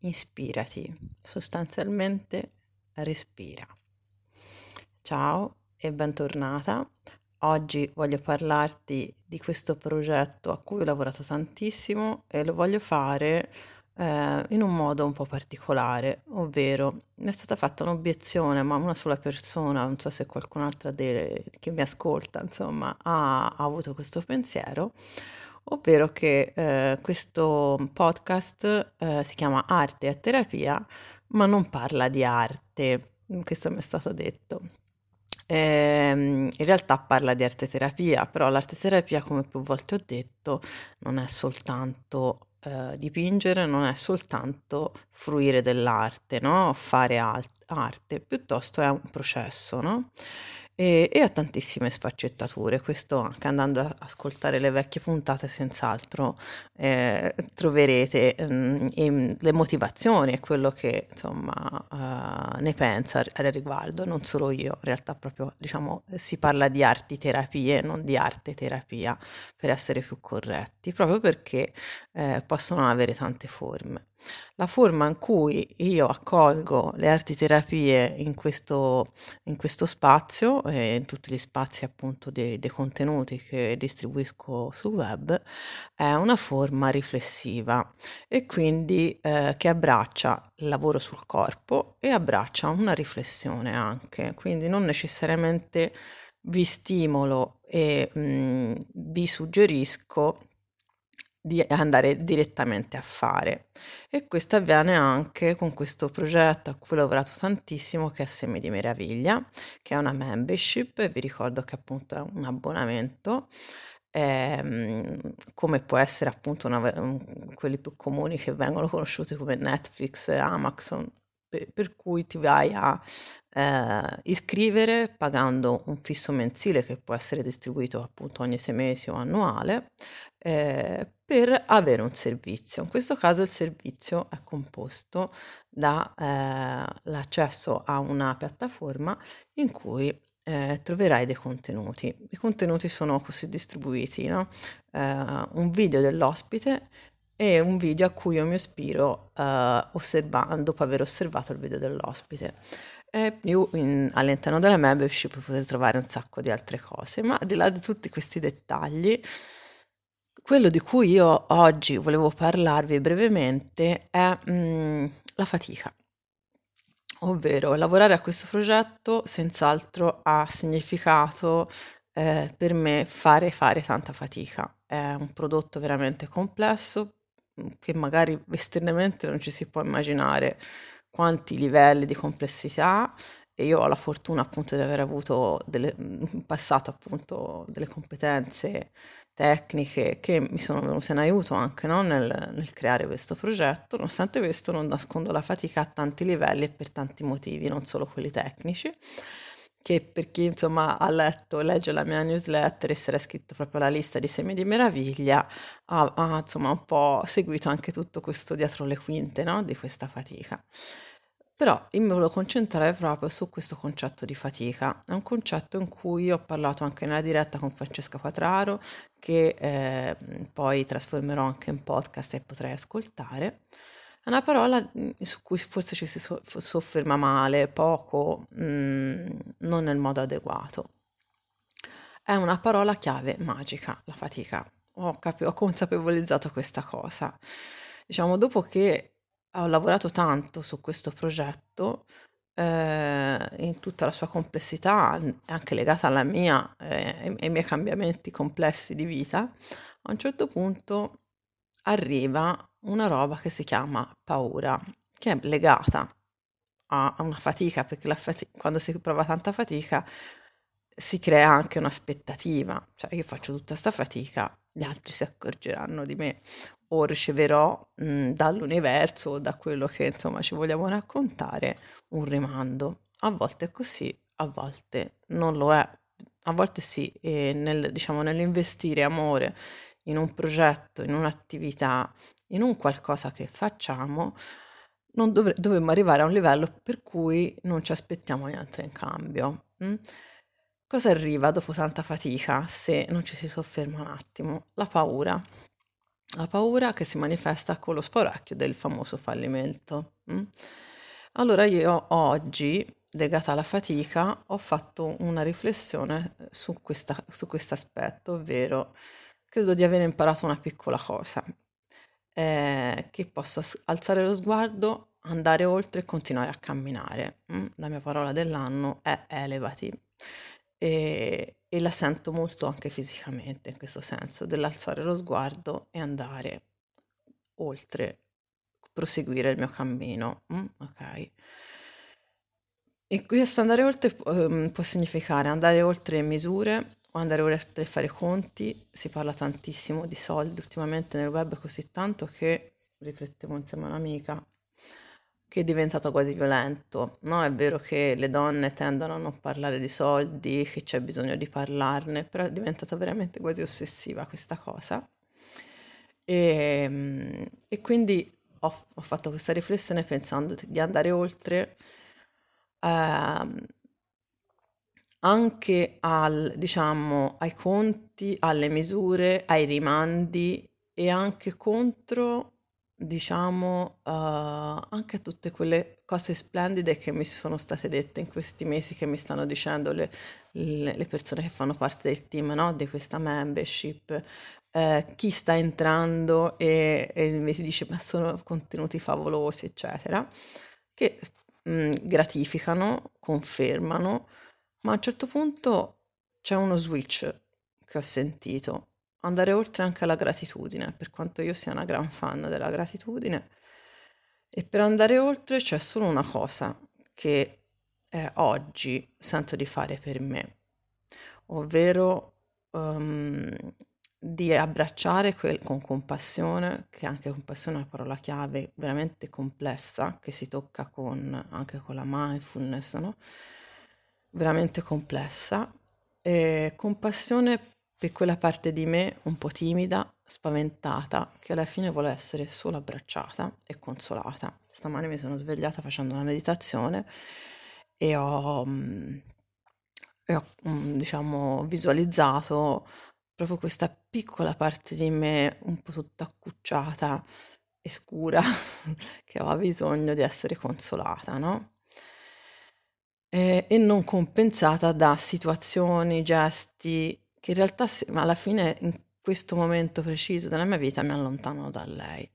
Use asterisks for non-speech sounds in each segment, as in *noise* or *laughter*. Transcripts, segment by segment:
ispirati, sostanzialmente respira. Ciao e bentornata. Oggi voglio parlarti di questo progetto a cui ho lavorato tantissimo e lo voglio fare eh, in un modo un po' particolare, ovvero mi è stata fatta un'obiezione, ma una sola persona, non so se qualcun'altra de- che mi ascolta, insomma, ha, ha avuto questo pensiero, ovvero che eh, questo podcast eh, si chiama Arte e Terapia, ma non parla di arte. Questo mi è stato detto. Ehm, in realtà parla di arte terapia, però l'arte terapia, come più volte ho detto, non è soltanto eh, dipingere, non è soltanto fruire dell'arte, no? Fare alt- arte, piuttosto è un processo, no? E, e ha tantissime sfaccettature. Questo anche andando ad ascoltare le vecchie puntate, senz'altro eh, troverete mh, le motivazioni e quello che insomma uh, ne penso al riguardo, non solo io, in realtà proprio diciamo si parla di arti terapie, non di arte terapia, per essere più corretti, proprio perché eh, possono avere tante forme. La forma in cui io accolgo le arti terapie in questo, in questo spazio e in tutti gli spazi appunto dei, dei contenuti che distribuisco sul web è una forma riflessiva e quindi eh, che abbraccia il lavoro sul corpo e abbraccia una riflessione anche, quindi non necessariamente vi stimolo e mh, vi suggerisco di andare direttamente a fare. E questo avviene anche con questo progetto a cui ho lavorato tantissimo che è Semi di Meraviglia, che è una membership, vi ricordo che appunto è un abbonamento. Ehm, come può essere appunto una, quelli più comuni che vengono conosciuti come Netflix, Amazon, per, per cui ti vai a eh, iscrivere pagando un fisso mensile che può essere distribuito appunto ogni sei mesi o annuale eh, per avere un servizio. In questo caso il servizio è composto dall'accesso eh, a una piattaforma in cui eh, troverai dei contenuti. I contenuti sono così distribuiti, no? eh, un video dell'ospite e un video a cui io mi ispiro eh, osservando, dopo aver osservato il video dell'ospite. E più in, all'interno della membership potete trovare un sacco di altre cose, ma al di là di tutti questi dettagli, quello di cui io oggi volevo parlarvi brevemente è mm, la fatica. Ovvero, lavorare a questo progetto senz'altro ha significato eh, per me fare fare tanta fatica. È un prodotto veramente complesso, che magari esternamente non ci si può immaginare quanti livelli di complessità e io ho la fortuna appunto di aver avuto delle, in passato appunto delle competenze tecniche che mi sono venute in aiuto anche no? nel, nel, creare questo progetto. Nonostante questo non nascondo la fatica a tanti livelli e per tanti motivi, non solo quelli tecnici che per chi insomma ha letto, legge la mia newsletter e si era iscritto proprio alla lista di semi di meraviglia, ha, ha insomma un po' seguito anche tutto questo dietro le quinte no? di questa fatica. Però io mi volevo concentrare proprio su questo concetto di fatica. È un concetto in cui ho parlato anche nella diretta con Francesca Quatraro, che eh, poi trasformerò anche in podcast e potrai ascoltare. È una parola su cui forse ci si sofferma male, poco, mh, non nel modo adeguato. È una parola chiave magica, la fatica. Ho, cap- ho consapevolizzato questa cosa. Diciamo, dopo che ho lavorato tanto su questo progetto eh, in tutta la sua complessità, anche legata alla mia eh, ai miei cambiamenti complessi di vita, a un certo punto arriva una roba che si chiama paura, che è legata a una fatica, perché fati- quando si prova tanta fatica si crea anche un'aspettativa, cioè io faccio tutta questa fatica, gli altri si accorgeranno di me o riceverò mh, dall'universo o da quello che insomma ci vogliamo raccontare un rimando. A volte è così, a volte non lo è. A volte sì, e nel, diciamo, nell'investire amore in un progetto, in un'attività, in un qualcosa che facciamo, non dovre- dovremmo arrivare a un livello per cui non ci aspettiamo niente in cambio. Mm? Cosa arriva dopo tanta fatica se non ci si sofferma un attimo? La paura. La paura che si manifesta con lo sporacchio del famoso fallimento. Mm? Allora io oggi, legata alla fatica, ho fatto una riflessione su questo aspetto, ovvero credo di aver imparato una piccola cosa, eh, che posso alzare lo sguardo, andare oltre e continuare a camminare. Mm? La mia parola dell'anno è elevati e, e la sento molto anche fisicamente in questo senso, dell'alzare lo sguardo e andare oltre, proseguire il mio cammino. Mm? Ok. E questo andare oltre um, può significare andare oltre misure o andare oltre fare conti. Si parla tantissimo di soldi ultimamente nel web così tanto che riflettevo insieme a un'amica che è diventato quasi violento. No, è vero che le donne tendono a non parlare di soldi, che c'è bisogno di parlarne, però è diventata veramente quasi ossessiva questa cosa. E, ehm, e quindi ho, ho, fatto questa riflessione pensando di andare oltre eh, anche al, diciamo, ai conti, alle misure, ai rimandi e anche contro diciamo, uh, anche tutte quelle cose splendide che mi sono state dette in questi mesi, che mi stanno dicendo le, le, le persone che fanno parte del team no? di questa membership, eh, chi sta entrando e, e, mi dice ma sono contenuti favolosi, eccetera, che mh, mm, gratificano, confermano, ma a un certo punto c'è uno switch che ho sentito andare oltre anche alla gratitudine, per quanto io sia una gran fan della gratitudine. E per andare oltre c'è solo una cosa che eh, oggi sento di fare per me, ovvero um, di abbracciare quel, con compassione, che anche compassione è una parola chiave veramente complessa, che si tocca con, anche con la mindfulness, no? veramente complessa. E compassione per quella parte di me un po' timida, spaventata, che alla fine vuole essere solo abbracciata e consolata. Stamane mi sono svegliata facendo una meditazione e ho, mm, e ho mm, diciamo, visualizzato proprio questa piccola parte di me un po' tutta accucciata e scura *laughs* che aveva bisogno di essere consolata, no? E non compensata da situazioni, gesti che in realtà alla fine in questo momento preciso della mia vita mi allontano da lei.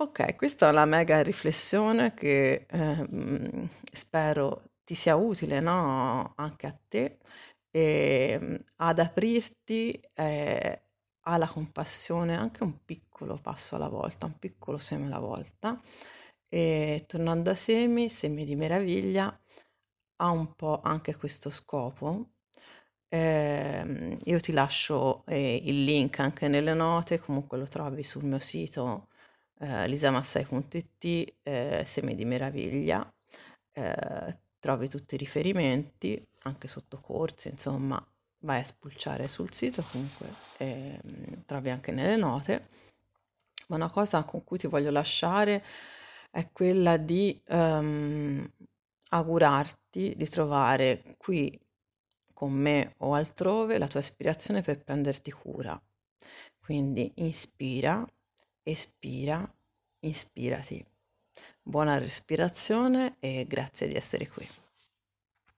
Ok, questa è una mega riflessione che eh, spero ti sia utile no? anche a te e ad aprirti eh, alla compassione anche un piccolo passo alla volta, un piccolo seme alla volta. E tornando a semi, semi di meraviglia, ha un po' anche questo scopo Ehm, io ti lascio eh, il link anche nelle note, comunque lo trovi sul mio sito eh, lisamassai.it, eh, Semi di Meraviglia, eh, trovi tutti i riferimenti, anche sotto corsi, insomma, vai a spulciare sul sito, comunque ehm, trovi anche nelle note. Ma una cosa con cui ti voglio lasciare è quella di um, augurarti di trovare qui con me o altrove la tua ispirazione per prenderti cura. Quindi inspira, espira, ispirati. Buona respirazione e grazie di essere qui.